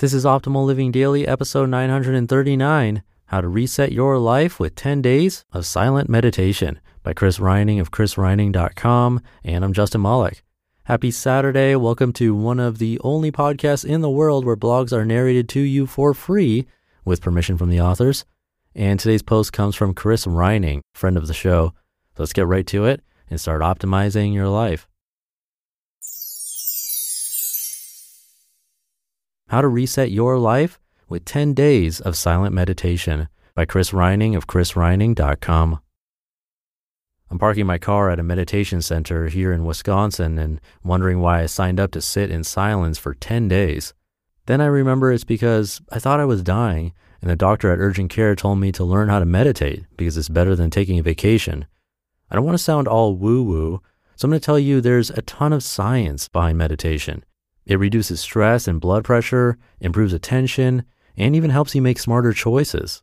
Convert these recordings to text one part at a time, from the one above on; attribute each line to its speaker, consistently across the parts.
Speaker 1: This is Optimal Living Daily, episode 939 How to Reset Your Life with 10 Days of Silent Meditation by Chris Reining of chrisreining.com. And I'm Justin Malik. Happy Saturday. Welcome to one of the only podcasts in the world where blogs are narrated to you for free with permission from the authors. And today's post comes from Chris Reining, friend of the show. So let's get right to it and start optimizing your life. How to Reset Your Life with 10 Days of Silent Meditation by Chris Reining of chrisreining.com. I'm parking my car at a meditation center here in Wisconsin and wondering why I signed up to sit in silence for 10 days. Then I remember it's because I thought I was dying and the doctor at urgent care told me to learn how to meditate because it's better than taking a vacation. I don't want to sound all woo woo, so I'm going to tell you there's a ton of science behind meditation. It reduces stress and blood pressure, improves attention, and even helps you make smarter choices.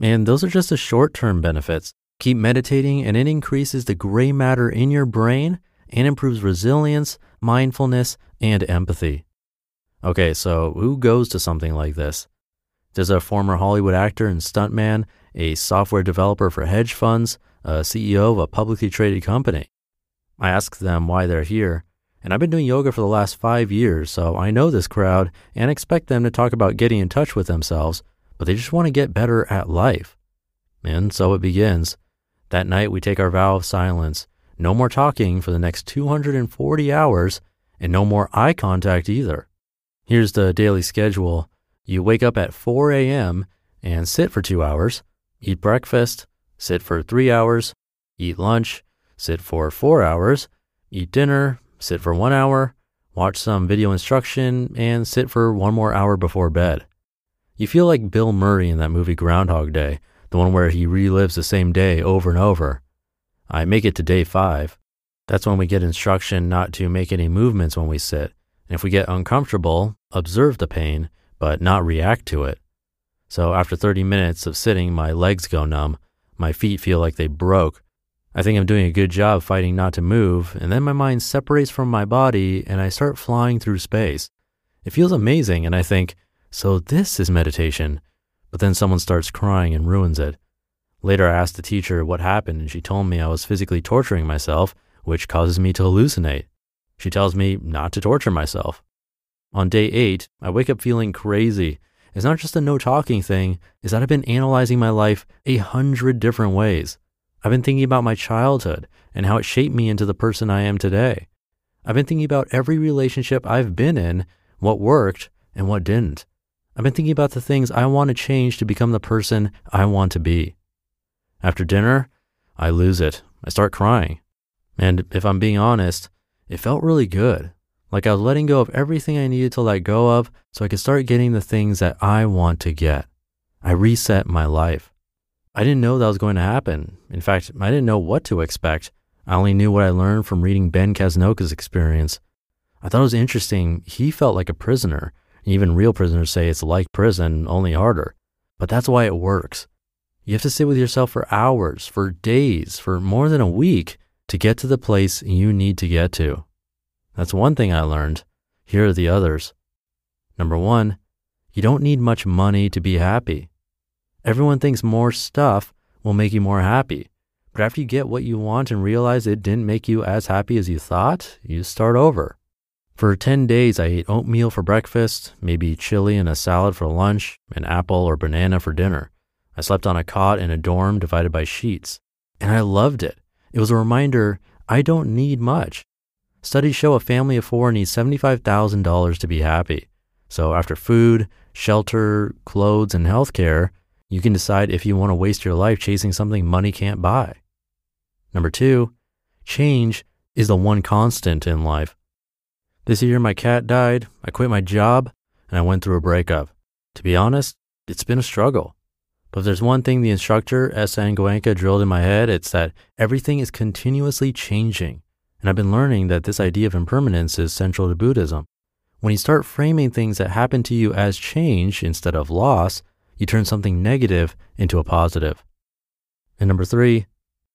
Speaker 1: And those are just the short term benefits. Keep meditating, and it increases the gray matter in your brain and improves resilience, mindfulness, and empathy. Okay, so who goes to something like this? There's a former Hollywood actor and stuntman, a software developer for hedge funds, a CEO of a publicly traded company. I ask them why they're here, and I've been doing yoga for the last five years, so I know this crowd and expect them to talk about getting in touch with themselves, but they just want to get better at life. And so it begins. That night, we take our vow of silence. No more talking for the next 240 hours, and no more eye contact either. Here's the daily schedule you wake up at 4 a.m. and sit for two hours, eat breakfast, sit for three hours, eat lunch, sit for four hours, eat dinner, sit for one hour, watch some video instruction, and sit for one more hour before bed. You feel like Bill Murray in that movie Groundhog Day, the one where he relives the same day over and over. I make it to day five. That's when we get instruction not to make any movements when we sit. And if we get uncomfortable, observe the pain, but not react to it. So after 30 minutes of sitting, my legs go numb. My feet feel like they broke. I think I'm doing a good job fighting not to move, and then my mind separates from my body and I start flying through space. It feels amazing, and I think, so this is meditation. But then someone starts crying and ruins it. Later, I asked the teacher what happened, and she told me I was physically torturing myself, which causes me to hallucinate. She tells me not to torture myself. On day eight, I wake up feeling crazy. It's not just a no talking thing, it's that I've been analyzing my life a hundred different ways. I've been thinking about my childhood and how it shaped me into the person I am today. I've been thinking about every relationship I've been in, what worked and what didn't. I've been thinking about the things I want to change to become the person I want to be. After dinner, I lose it. I start crying. And if I'm being honest, it felt really good. Like I was letting go of everything I needed to let go of so I could start getting the things that I want to get. I reset my life. I didn't know that was going to happen. In fact, I didn't know what to expect. I only knew what I learned from reading Ben Casnocha's experience. I thought it was interesting. He felt like a prisoner. Even real prisoners say it's like prison, only harder. But that's why it works. You have to sit with yourself for hours, for days, for more than a week to get to the place you need to get to. That's one thing I learned. Here are the others. Number one, you don't need much money to be happy. Everyone thinks more stuff will make you more happy. But after you get what you want and realize it didn't make you as happy as you thought, you start over. For 10 days, I ate oatmeal for breakfast, maybe chili and a salad for lunch, an apple or banana for dinner. I slept on a cot in a dorm divided by sheets. And I loved it. It was a reminder I don't need much. Studies show a family of four needs $75,000 to be happy. So after food, shelter, clothes, and healthcare, you can decide if you want to waste your life chasing something money can't buy. Number two, change is the one constant in life. This year, my cat died, I quit my job, and I went through a breakup. To be honest, it's been a struggle. But if there's one thing the instructor, S.N. Goenka, drilled in my head, it's that everything is continuously changing. And I've been learning that this idea of impermanence is central to Buddhism. When you start framing things that happen to you as change instead of loss, you turn something negative into a positive. And number three,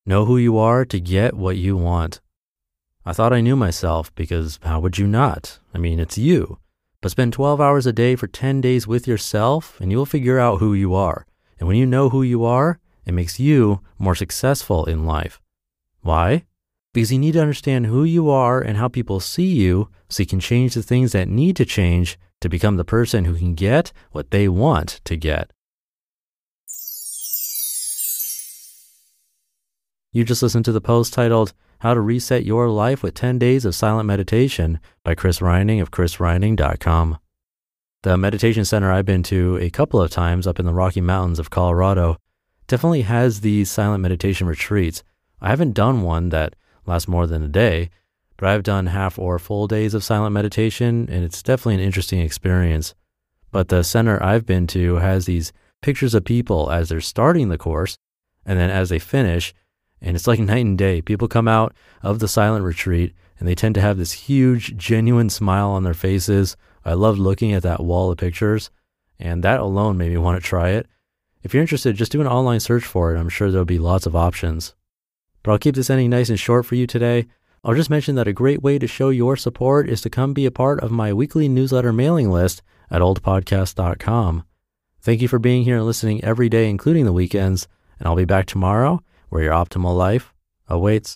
Speaker 1: know who you are to get what you want. I thought I knew myself because how would you not? I mean, it's you. But spend 12 hours a day for 10 days with yourself and you will figure out who you are. And when you know who you are, it makes you more successful in life. Why? Because you need to understand who you are and how people see you so you can change the things that need to change to become the person who can get what they want to get. You just listened to the post titled How to Reset Your Life with 10 Days of Silent Meditation by Chris Reining of chrisreining.com. The meditation center I've been to a couple of times up in the Rocky Mountains of Colorado definitely has these silent meditation retreats. I haven't done one that lasts more than a day, but I've done half or full days of silent meditation, and it's definitely an interesting experience. But the center I've been to has these pictures of people as they're starting the course, and then as they finish, and it's like night and day. People come out of the silent retreat and they tend to have this huge, genuine smile on their faces. I loved looking at that wall of pictures, and that alone made me want to try it. If you're interested, just do an online search for it. I'm sure there'll be lots of options. But I'll keep this ending nice and short for you today. I'll just mention that a great way to show your support is to come be a part of my weekly newsletter mailing list at oldpodcast.com. Thank you for being here and listening every day, including the weekends, and I'll be back tomorrow where your optimal life awaits.